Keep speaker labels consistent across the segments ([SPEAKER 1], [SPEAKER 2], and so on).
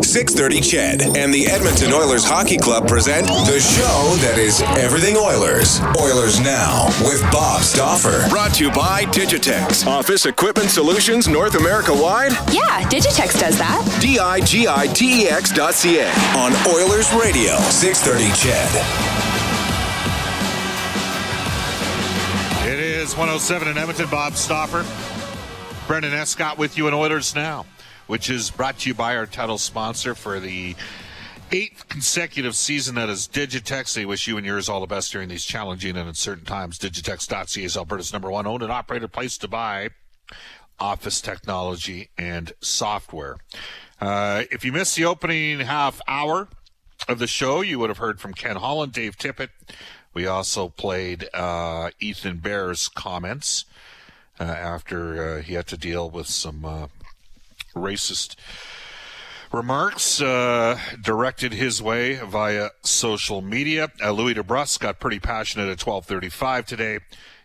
[SPEAKER 1] 630 CHED and the Edmonton Oilers Hockey Club present the show that is everything Oilers. Oilers Now with Bob Stauffer.
[SPEAKER 2] Brought to you by Digitex. Office Equipment Solutions North America wide.
[SPEAKER 3] Yeah, Digitex does that.
[SPEAKER 2] D-I-G-I-T-E-X dot C-A.
[SPEAKER 1] On Oilers Radio, 630 CHED.
[SPEAKER 4] It is 107 in Edmonton. Bob Stauffer, Brendan Escott with you in Oilers Now, which is brought to you by our title sponsor for the eighth consecutive season. That is Digitex. They wish you and yours all the best during these challenging and uncertain times. Digitex.ca is Alberta's number one owned and operated place to buy office technology and software. Uh, if you missed the opening half hour of the show, you would have heard from Ken Holland, Dave Tippett. We also played uh, Ethan Bear's comments uh, after uh, he had to deal with some uh, racist remarks uh, directed his way via social media. Uh, Louie DeBrusk got pretty passionate at 12:35 today,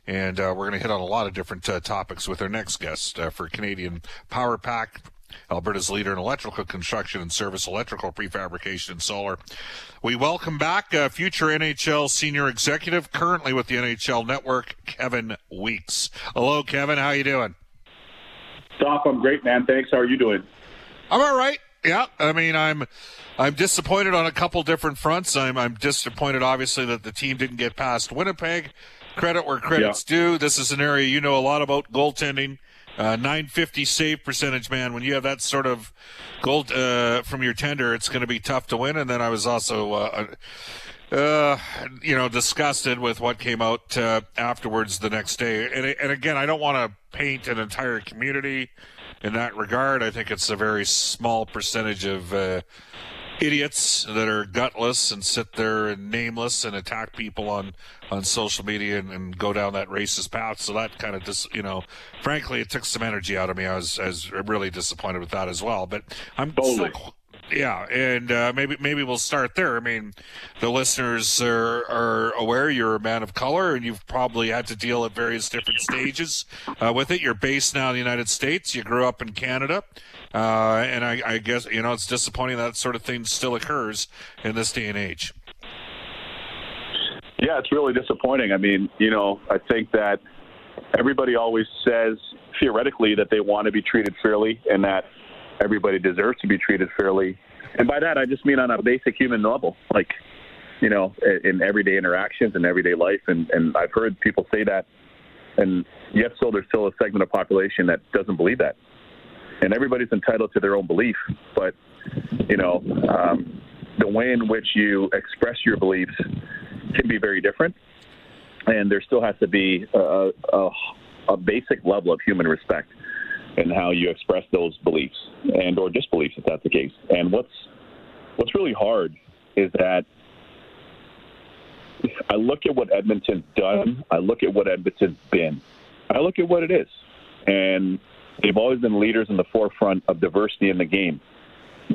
[SPEAKER 4] and uh, we're going to hit on a lot of different uh, topics with our next guest uh, for Canadian Power Pack. Alberta's leader in electrical construction and service, electrical prefabrication and solar. We welcome back uh, future NHL senior executive, currently with the NHL Network, Kevin Weekes. Hello, Kevin. How you doing?
[SPEAKER 5] Stop. I'm great, man. Thanks. How are you doing?
[SPEAKER 4] I'm all right. Yeah, I mean, I'm I'm disappointed on a couple different fronts. I'm I'm disappointed, obviously, that the team didn't get past Winnipeg. Credit where credit's due. This is an area you know a lot about goaltending. Uh, 950 save percentage, man. When you have that sort of goal uh, from your tender, it's going to be tough to win. And then I was also, uh, uh, you know, disgusted with what came out uh, afterwards the next day. And, and again, I don't want to paint an entire community in that regard. I think it's a very small percentage of uh, idiots that are gutless and sit there and nameless and attack people on, on social media and, and go down that racist path. So that kind of just, you know, frankly, it took some energy out of me. I was, I was really disappointed with that as well. But I'm
[SPEAKER 5] Totally.
[SPEAKER 4] still- yeah, and uh, maybe maybe we'll start there. I mean, the listeners are, are aware you're a man of color, and you've probably had to deal at various different stages uh, with it. You're based now in the United States. You grew up in Canada, uh, and I, I guess you know it's disappointing that sort of thing still occurs in this day and age.
[SPEAKER 5] Yeah, it's really disappointing. I mean, you know, I think that everybody always says theoretically that they want to be treated fairly and that everybody deserves to be treated fairly. And by that, I just mean on a basic human level, like, you know, in, in everyday interactions and everyday life. And, and I've heard people say that. And yet, still, there's still a segment of population that doesn't believe that. And everybody's entitled to their own belief. But, you know, um, the way in which you express your beliefs can be very different. And there still has to be a, a, a basic level of human respect in how you express those beliefs and or disbeliefs if that's the case. And what's what's really hard is that I look at what Edmonton's done, I look at what Edmonton's been, I look at what it is. And they've always been leaders in the forefront of diversity in the game.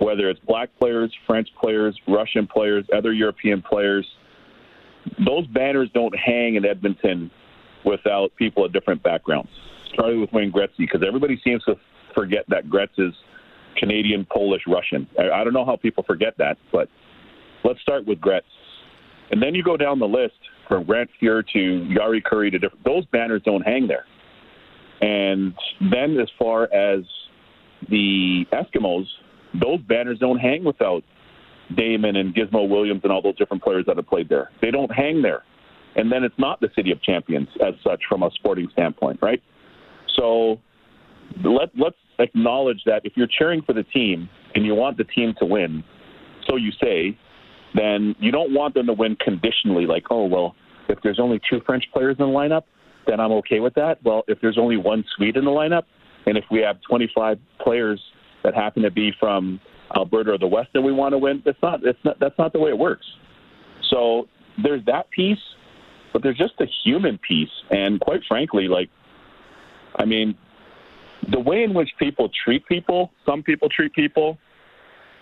[SPEAKER 5] Whether it's black players, French players, Russian players, other European players, those banners don't hang in Edmonton without people of different backgrounds. Starting with Wayne Gretzky, because everybody seems to forget that Gretz is Canadian, Polish, Russian. I, I don't know how people forget that, but let's start with Gretz. And then you go down the list from Grant Fuhr to Jari Kurri to different. Those banners don't hang there. And then as far as the Eskimos, those banners don't hang without Damon and Gizmo Williams and all those different players that have played there. They don't hang there. And then it's not the city of champions as such from a sporting standpoint, right? So let, let's acknowledge that if you're cheering for the team and you want the team to win, so you say, then you don't want them to win conditionally, like, oh, well, if there's only two French players in the lineup, then I'm okay with that. Well, if there's only one Swede in the lineup, and if we have 25 players that happen to be from Alberta or the West that we want to win, that's not, not, that's not the way it works. So there's that piece, but there's just the human piece. And quite frankly, like, I mean, the way in which people treat people, some people treat people,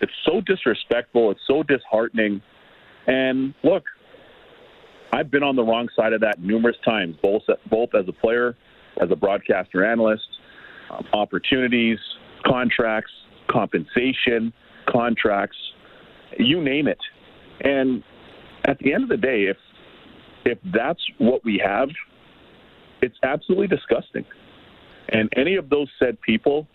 [SPEAKER 5] it's so disrespectful. It's so disheartening. And look, I've been on the wrong side of that numerous times, both both as a player, as a broadcaster analyst, um, opportunities, contracts, compensation, contracts, you name it. And at the end of the day, if if that's what we have, it's absolutely disgusting. And any of those said people,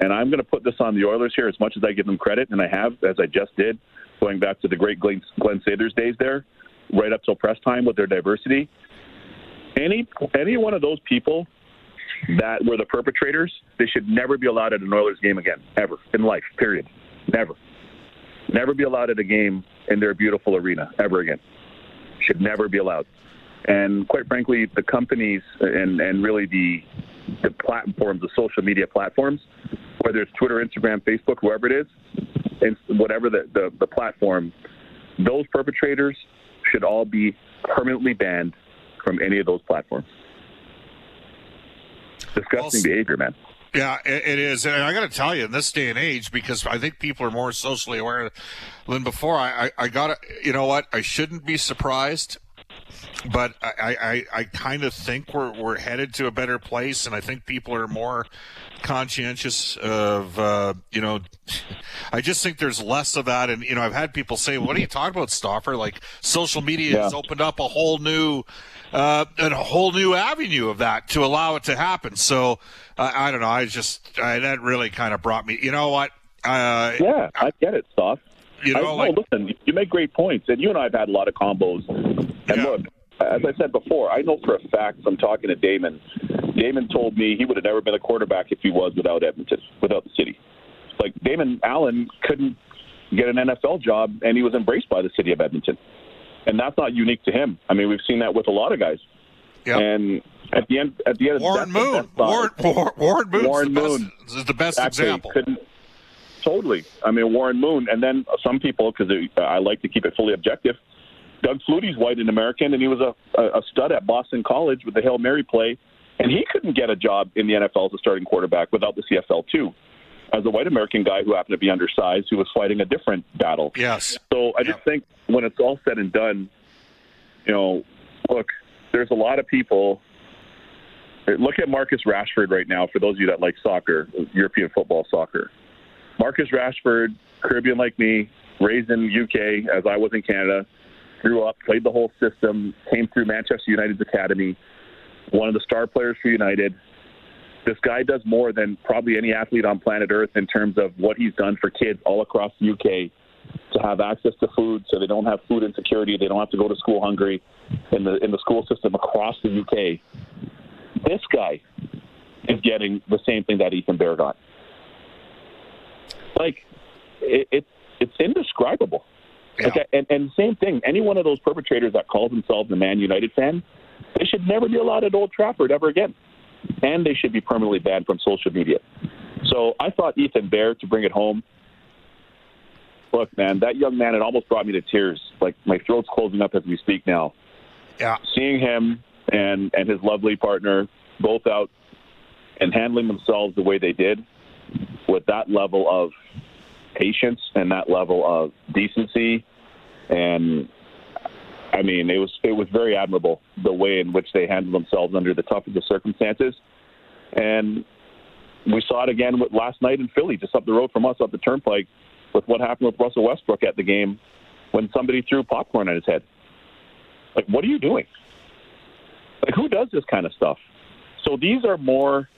[SPEAKER 5] and I'm going to put this on the Oilers here as much as I give them credit, and I have, as I just did, going back to the great Glenn, Glenn Sather's days there, right up till press time with their diversity. Any any one of those people that were the perpetrators, they should never be allowed at an Oilers game again, ever in life. Period. Never. Never be allowed at a game in their beautiful arena ever again. Should never be allowed. And quite frankly, the companies and and really the the platforms, the social media platforms, whether it's Twitter, Instagram, Facebook, whoever it is, and whatever the, the, the platform, those perpetrators should all be permanently banned from any of those platforms. Disgusting behavior, man.
[SPEAKER 4] Yeah, it is. And I got to tell you, in this day and age, because I think people are more socially aware than before, I, I, I got to, you know what? I shouldn't be surprised but I, I, I kind of think we're, we're headed to a better place, and I think people are more conscientious of, uh, you know, I just think there's less of that. And, you know, I've had people say, what are you talking about, Stauffer? Like social media yeah. has opened up a whole new, uh, a whole new avenue of that to allow it to happen. So uh, I don't know. I just, I, that really kind of brought me, you know what?
[SPEAKER 5] Uh, yeah, I, get it, Staff. You know, I, like, no, listen, you make great points, and you and I have had a lot of combos. And yeah. look, as I said before, I know for a fact from talking to Damon. Damon told me he would have never been a quarterback if he was without Edmonton, without the city. Like Damon Allen couldn't get an NFL job, and he was embraced by the city of Edmonton. And that's not unique to him. I mean, we've seen that with a lot of guys. Yep. And at the end, at the end,
[SPEAKER 4] Warren Moon, Warren, Warren Moon, Warren Moon is the best example.
[SPEAKER 5] Couldn't, totally. I mean, Warren Moon, and then some people, because uh, I like to keep it fully objective Doug Flutie's white and American, and he was a, a stud at Boston College with the Hail Mary play, and he couldn't get a job in the NFL as a starting quarterback without the CFL too. As a white American guy who happened to be undersized, who was fighting a different battle.
[SPEAKER 4] Yes.
[SPEAKER 5] So I just think when it's all said and done, you know, look, there's a lot of people. Look at Marcus Rashford right now. For those of you that like soccer, European football, soccer. Marcus Rashford, Caribbean like me, raised in UK as I was in Canada grew up, played the whole system, came through Manchester United's academy, one of the star players for United. This guy does more than probably any athlete on planet Earth in terms of what he's done for kids all across the UK to have access to food so they don't have food insecurity, they don't have to go to school hungry in the in the school system across the UK. This guy is getting the same thing that Ethan Bear got. Like it, it it's indescribable. Yeah. Okay, and, and same thing. Any one of those perpetrators that calls themselves a Man United fan, they should never be allowed at Old Trafford ever again, and they should be permanently banned from social media. So I thought Ethan Bear to bring it home. Look, man, that young man, it almost brought me to tears. Like my throat's closing up as we speak now.
[SPEAKER 4] Yeah,
[SPEAKER 5] seeing him and and his lovely partner both out and handling themselves the way they did, with that level of patience and that level of decency. And I mean, it was it was very admirable the way in which they handled themselves under the toughest of circumstances. And we saw it again with last night in Philly, just up the road from us, up the turnpike, with what happened with Russell Westbrook at the game when somebody threw popcorn at his head. Like, what are you doing? Like, who does this kind of stuff? So these are more.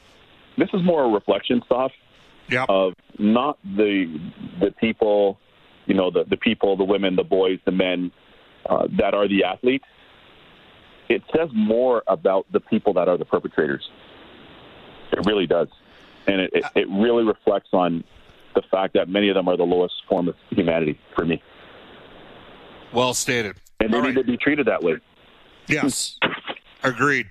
[SPEAKER 5] This is more a reflection stuff
[SPEAKER 4] yep.
[SPEAKER 5] of not the the people, you know, the the people, the women, the boys, the men uh, that are the athletes. It says more about the people that are the perpetrators. It really does, and it, it, it really reflects on the fact that many of them are the lowest form of humanity for me.
[SPEAKER 4] Well stated.
[SPEAKER 5] And they
[SPEAKER 4] All
[SPEAKER 5] need
[SPEAKER 4] right.
[SPEAKER 5] to be treated that way.
[SPEAKER 4] Yes, agreed.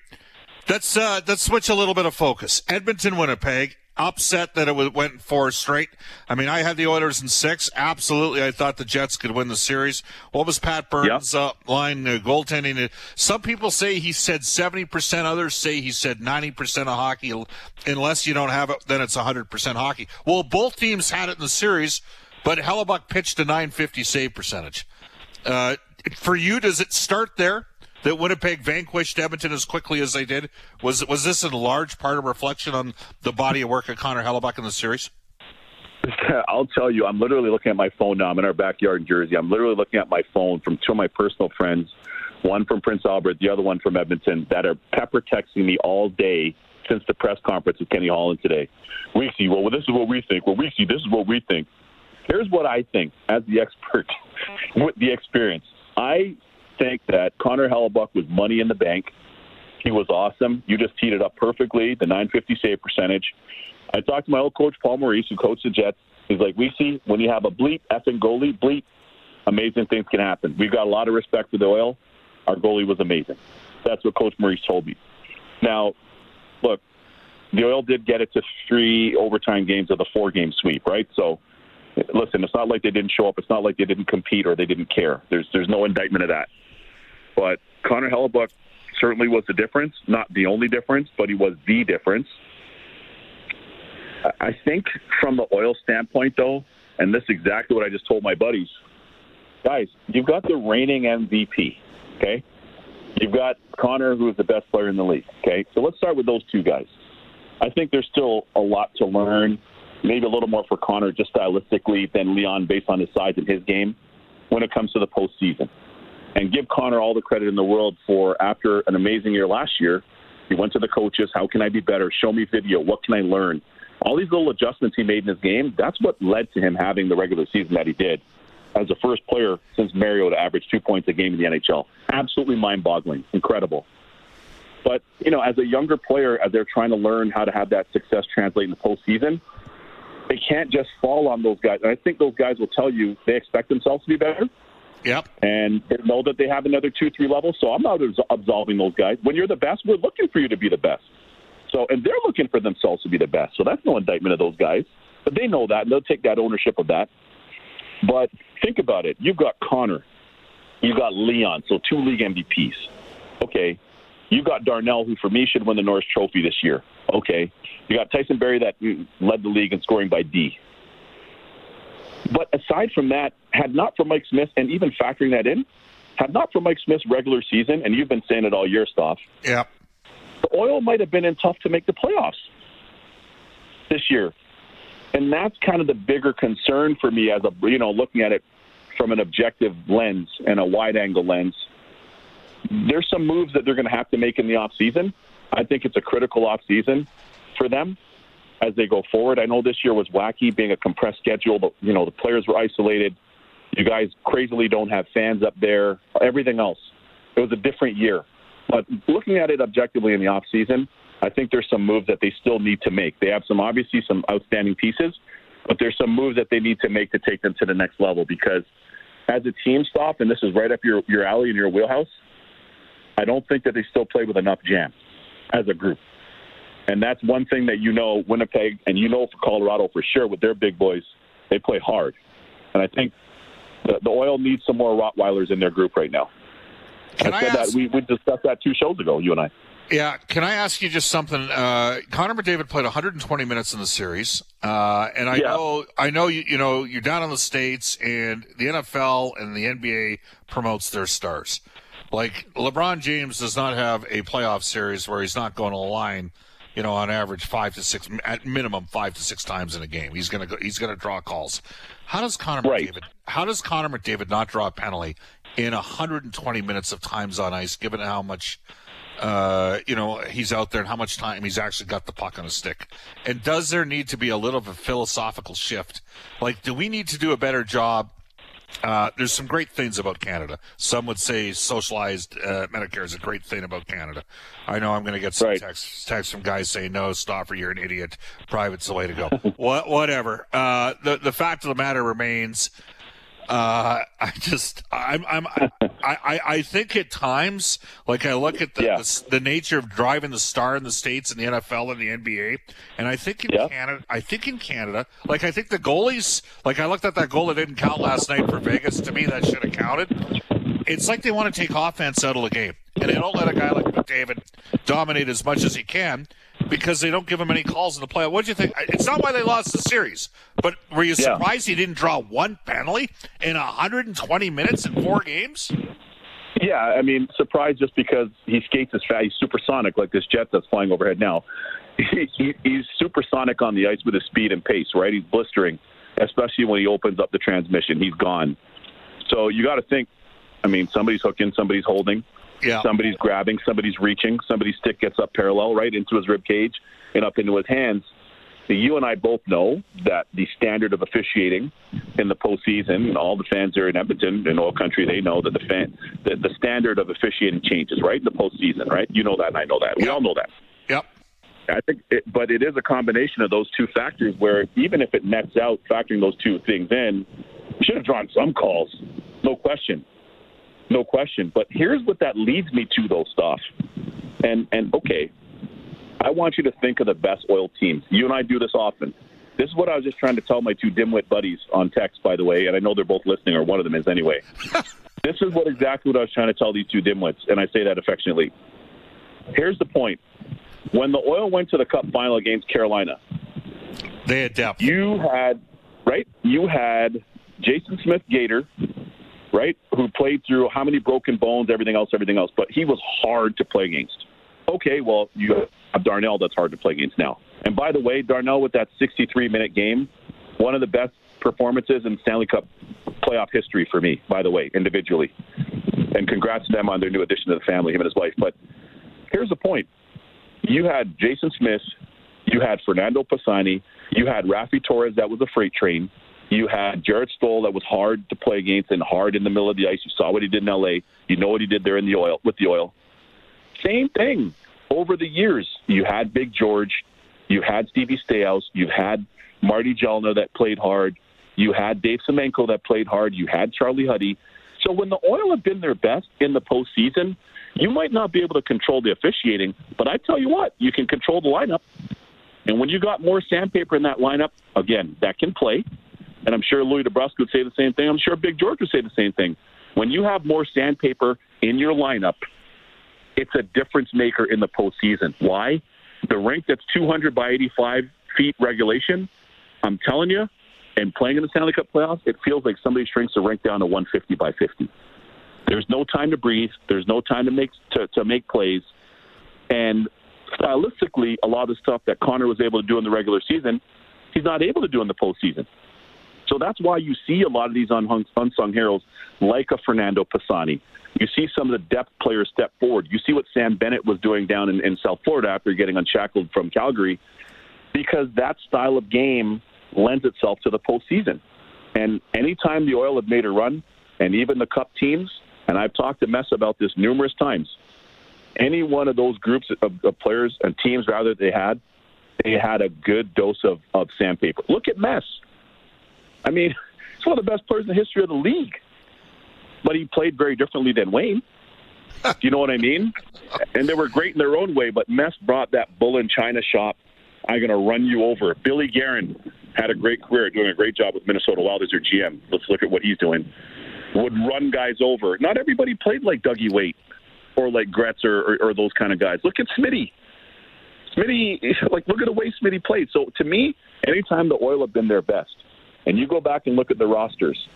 [SPEAKER 4] Let's uh, let's switch a little bit of focus. Edmonton, Winnipeg. Upset that it went four straight. I mean, I had the Oilers in six. Absolutely, I thought the Jets could win the series. What was Pat Burns' uh, line uh, goaltending? Uh, Some people say he said seventy percent. Others say he said ninety percent of hockey. Unless you don't have it, then it's hundred percent hockey. Well, both teams had it in the series, but Hellebuyck pitched a nine fifty save percentage. Uh, for you, does it start there that Winnipeg vanquished Edmonton as quickly as they did? Was was this in large part a reflection on the body of work of Connor Hellebuyck in the series?
[SPEAKER 5] I'll tell you, I'm literally looking at my phone now. I'm in our backyard in Jersey. I'm literally looking at my phone from two of my personal friends, one from Prince Albert, the other one from Edmonton, that are pepper texting me all day since the press conference with Kenny Holland today. We see, well, this is what we think. Well, we see, this is what we think. Here's what I think as the expert with the experience. I think that Connor Hellebuyck was money in the bank. He was awesome. You just teed it up perfectly, the 950 save percentage. I talked to my old coach, Paul Maurice, who coached the Jets. He's like, we see when you have a bleep, effing goalie, bleep, amazing things can happen. We've got a lot of respect for the oil. Our goalie was amazing. That's what Coach Maurice told me. Now, look, the oil did get it to three overtime games of the four game sweep, right? So, listen, it's not like they didn't show up. It's not like they didn't compete or they didn't care. There's there's no indictment of that. But Connor Hellebuyck certainly was the difference. Not the only difference, but he was the difference. I think from the oil standpoint, though, and this is exactly what I just told my buddies, guys, you've got the reigning MVP, okay? You've got Connor, who is the best player in the league, okay? So let's start with those two guys. I think there's still a lot to learn, maybe a little more for Connor just stylistically than Leon based on his size and his game when it comes to the postseason. And give Connor all the credit in the world for after an amazing year last year, he went to the coaches, how can I be better? Show me video, what can I learn? All these little adjustments he made in his game, that's what led to him having the regular season that he did as the first player since Mario to average two points a game in the NHL. Absolutely mind boggling. Incredible. But, you know, as a younger player, as they're trying to learn how to have that success translate in the postseason, they can't just fall on those guys. And I think those guys will tell you they expect themselves to be better.
[SPEAKER 4] Yep.
[SPEAKER 5] And know that they have another two, three levels. So I'm not absolving those guys. When you're the best, we're looking for you to be the best. So, and they're looking for themselves to be the best. So that's no indictment of those guys. But they know that, and they'll take that ownership of that. But think about it. You've got Connor. You've got Leon, so two league MVPs. Okay. You've got Darnell, who for me should win the Norris Trophy this year. Okay. You got Tyson Barrie that led the league in scoring by D. But aside from that, had not for Mike Smith, and even factoring that in, had not for Mike Smith's regular season, and you've been saying it all year, stuff.
[SPEAKER 4] Yeah.
[SPEAKER 5] the Oil might have been in tough to make the playoffs this year. And that's kind of the bigger concern for me as a, you know, looking at it from an objective lens and a wide angle lens. There's some moves that they're going to have to make in the offseason. I think it's a critical offseason for them as they go forward. I know this year was wacky being a compressed schedule, but, you know, the players were isolated. You guys crazily don't have fans up there, everything else. It was a different year. But looking at it objectively in the offseason, I think there's some moves that they still need to make. They have some obviously some outstanding pieces, but there's some moves that they need to make to take them to the next level because as a team stop, and this is right up your, your alley and your wheelhouse, I don't think that they still play with enough jam as a group. And that's one thing that you know Winnipeg and you know for Colorado for sure with their big boys, they play hard. And I think the, the oil needs some more Rottweilers in their group right now.
[SPEAKER 4] Can
[SPEAKER 5] I
[SPEAKER 4] I
[SPEAKER 5] said
[SPEAKER 4] ask-
[SPEAKER 5] that we, we discussed that two shows ago, you and I.
[SPEAKER 4] Yeah, can I ask you just something? Uh, Connor McDavid played 120 minutes in the series, uh, and I
[SPEAKER 5] Yeah.
[SPEAKER 4] know, I know you, you know, you're down in the states, and the NFL and the NBA promotes their stars. Like LeBron James does not have a playoff series where he's not going to the line you know, on average five to six, at minimum five to six times in a game. He's gonna go, he's gonna draw calls. How does Connor
[SPEAKER 5] Right.
[SPEAKER 4] McDavid? How does Connor McDavid not draw a penalty in 120 minutes of times on ice, given how much? Uh, you know, he's out there and how much time he's actually got the puck on his stick. And does there need to be a little of a philosophical shift? Like, do we need to do a better job uh, there's some great things about Canada. Some would say socialized uh, Medicare is a great thing about Canada. I know I'm going to get some
[SPEAKER 5] Right.
[SPEAKER 4] texts, texts from guys saying, "No, Stauffer, you're an idiot. Private's the way to go." what, whatever. Uh, the the fact of the matter remains. Uh, I just, I'm, I'm, I, I, I think at times, like I look at the,
[SPEAKER 5] Yeah.
[SPEAKER 4] the the nature of driving the star in the states and the NFL and the NBA, and I think in
[SPEAKER 5] Yeah.
[SPEAKER 4] Canada, I think in Canada, like I think the goalies, like I looked at that goal that didn't count last night for Vegas. To me, that should have counted. It's like they want to take offense out of the game, and they don't let a guy like McDavid dominate as much as he can because they don't give him any calls in the play. What do you think? It's not why they lost the series, but were you
[SPEAKER 5] Yeah.
[SPEAKER 4] surprised he didn't draw one penalty in 120 minutes in four games?
[SPEAKER 5] Yeah, I mean, surprised just because he skates as fast. He's supersonic, like this jet that's flying overhead now. He, he, he's supersonic on the ice with his speed and pace, right? He's blistering, especially when he opens up the transmission. He's gone. So you got to think. I mean, somebody's hooking, somebody's holding,
[SPEAKER 4] Yeah.
[SPEAKER 5] somebody's grabbing, somebody's reaching, somebody's stick gets up parallel, right into his rib cage and up into his hands. So you and I both know that the standard of officiating in the postseason, and all the fans here in Edmonton and all country, they know that the fan, the, the standard of officiating changes, right? In the postseason, right? You know that, and I know that. We all know that.
[SPEAKER 4] Yep.
[SPEAKER 5] I think, it, but it is a combination of those two factors. Where even if it nets out, factoring those two things in, we should have drawn some calls, no question, no question. But here's what that leads me to, though, stuff. And and okay, I want you to think of the best oil teams. You and I do this often. This is what I was just trying to tell my two dimwit buddies on text, by the way, and I know they're both listening, or one of them is anyway. this is what exactly what I was trying to tell these two dimwits, and I say that affectionately. Here's the point: when the Oil went to the Cup final against Carolina,
[SPEAKER 4] They had depth.
[SPEAKER 5] you had right, you had Jason Smith Gator, right, who played through how many broken bones, everything else, everything else, but he was hard to play against. Okay, well, you have Darnell that's hard to play against now. And by the way, Darnell with that 63 minute game, one of the best performances in Stanley Cup playoff history for me, by the way, individually. And congrats to them on their new addition to the family, him and his wife. But here's the point you had Jason Smith, you had Fernando Pisani, you had Raffi Torres that was a freight train, you had Jarret Stoll that was hard to play against and hard in the middle of the ice. You saw what he did in LA. You know what he did there in the oil with the oil. Same thing over the years. You had Big George, you had Stevie Staios, you had Marty Gelinas that played hard, you had Dave Semenko that played hard, you had Charlie Huddy. So when the Oil have been their best in the postseason, you might not be able to control the officiating, but I tell you what, you can control the lineup. And when you got more sandpaper in that lineup, again, that can play. And I'm sure Louie DeBrusk would say the same thing. I'm sure Big George would say the same thing. When you have more sandpaper in your lineup, it's a difference maker in the postseason. Why? The rink that's 200 by 85 feet regulation, I'm telling you, and playing in the Stanley Cup playoffs, it feels like somebody shrinks the rink down to 150 by 50. There's no time to breathe. There's no time to make to, to make plays. And stylistically, a lot of the stuff that Connor was able to do in the regular season, he's not able to do in the postseason. So that's why you see a lot of these unhung, unsung heroes like a Fernando Pisani. You see some of the depth players step forward. You see what Sam Bennett was doing down in, in South Florida after getting unshackled from Calgary, because that style of game lends itself to the postseason. And anytime the Oil have made a run, and even the Cup teams, and I've talked to Mess about this numerous times, any one of those groups of, of players and teams, rather, they had, they had a good dose of, of sandpaper. Look at Mess. I mean, he's one of the best players in the history of the league, but he played very differently than Wayne. Do you know what I mean? And they were great in their own way, but Mess brought that bull in China shop. I'm going to run you over. Billy Guerin had a great career, doing a great job with Minnesota Wild as their GM. Let's look at what he's doing. Would run guys over. Not everybody played like Dougie Weight or like Gretz or, or, or those kind of guys. Look at Smitty. Smitty, like look at the way Smitty played. So to me, anytime the Oil have been their best, and you go back and look at the rosters,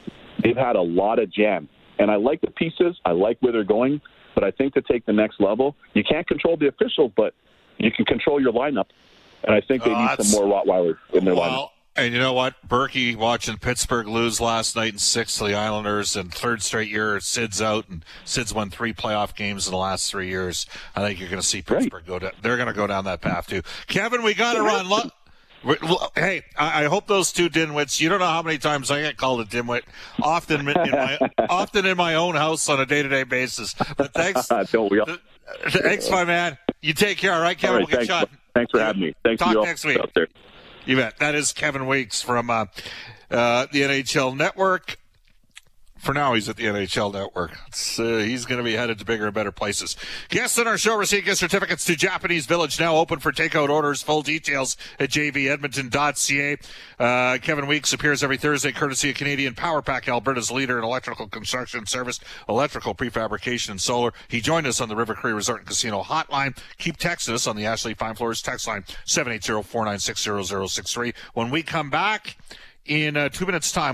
[SPEAKER 5] they've had a lot of jam. And I like the pieces. I like where they're going. But I think to take the next level, you can't control the officials, but you can control your lineup. And I think they
[SPEAKER 4] Oh,
[SPEAKER 5] need some more Rottweilers in their lineup.
[SPEAKER 4] Well, and you know what? Berkey watching Pittsburgh lose last night in six to the Islanders and third straight year Sid's out and Sid's won three playoff games in the last three years. I think you're going to see Pittsburgh go down. They're going to go down that path too. Kevin, we got to run. Lo- we- lo- Hey, I I hope those two dimwits. You don't know how many times I get called a dimwit. Often in my often in my own house on a day to day basis. But thanks,
[SPEAKER 5] all?
[SPEAKER 4] thanks, my man. You take care. All right, Kevin.
[SPEAKER 5] right,
[SPEAKER 4] we'll get
[SPEAKER 5] thanks,
[SPEAKER 4] shot.
[SPEAKER 5] thanks for having me. Thanks
[SPEAKER 4] Talk next week. You bet. That is Kevin Weekes from uh, uh, the NHL Network. For now, he's at the NHL Network. Uh, he's going to be headed to bigger and better places. Guests on our show receive gift certificates to Japanese Village, now open for takeout orders. Full details at jvedmonton.ca. Uh, Kevin Weekes appears every Thursday, courtesy of Canadian Power Pack, Alberta's leader in electrical construction service, electrical prefabrication, and solar. He joined us on the River Cree Resort and Casino hotline. Keep texting us on the Ashley Fine Floors text line, 780-496-0063. When we come back in uh, two minutes' time,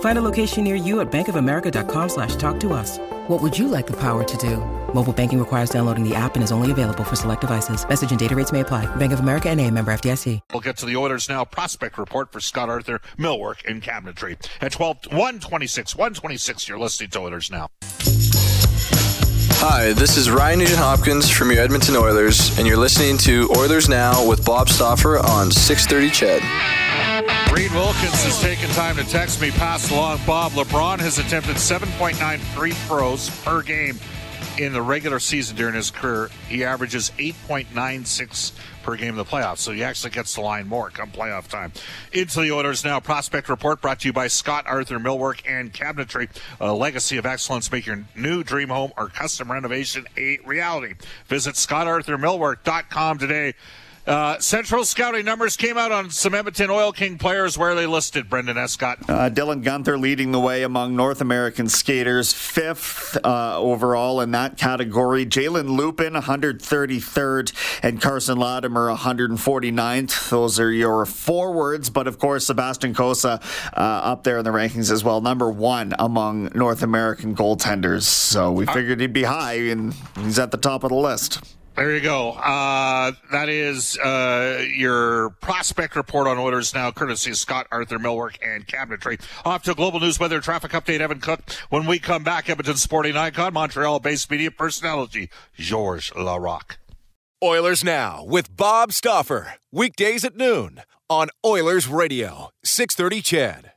[SPEAKER 6] Find a location near you at bankofamerica.com slash talk to us. What would you like the power to do? Mobile banking requires downloading the app and is only available for select devices. Message and data rates may apply. Bank of America and a member FDIC.
[SPEAKER 4] We'll get to the Oilers now prospect report for Scott Arthur, Millwork, and Cabinetry. At 12, 126, 126, you're listening to Oilers now.
[SPEAKER 7] Hi, this is Ryan Nugent Hopkins from your Edmonton Oilers, and you're listening to Oilers Now with Bob Stauffer on 630 Ched.
[SPEAKER 4] Reid Wilkins has taken time to text me, pass along. Bob LeBron has attempted 7.9 free throws per game in the regular season during his career. He averages 8.96 per game in the playoffs, so he actually gets the line more come playoff time. Into the Oilers now. Prospect report brought to you by Scott Arthur Millwork and Cabinetry, a legacy of excellence. Make your new dream home or custom renovation a reality. Visit scottarthurmillwork.com today. Uh, Central scouting numbers came out on some Edmonton Oil King players. Where are they listed, Brendan Escott?
[SPEAKER 8] Uh, Dylan Guenther leading the way among North American skaters, fifth uh, overall in that category. Jalen Luypen, 133rd, and Carson Latimer, 149th. Those are your forwards, but of course, Sebastian Cossa uh, up there in the rankings as well, number one among North American goaltenders. So we figured he'd be high, and he's at the top of the list.
[SPEAKER 4] There you go. Uh, that is uh, your prospect report on Oilers now, courtesy of Scott Arthur Millwork and Cabinetry. Off to global news weather traffic update. Evan Cook. When we come back, Edmonton sporting icon, Montreal-based media personality Georges Laraque.
[SPEAKER 2] Oilers Now with Bob Stauffer. Weekdays at noon on Oilers Radio, 630 CHED.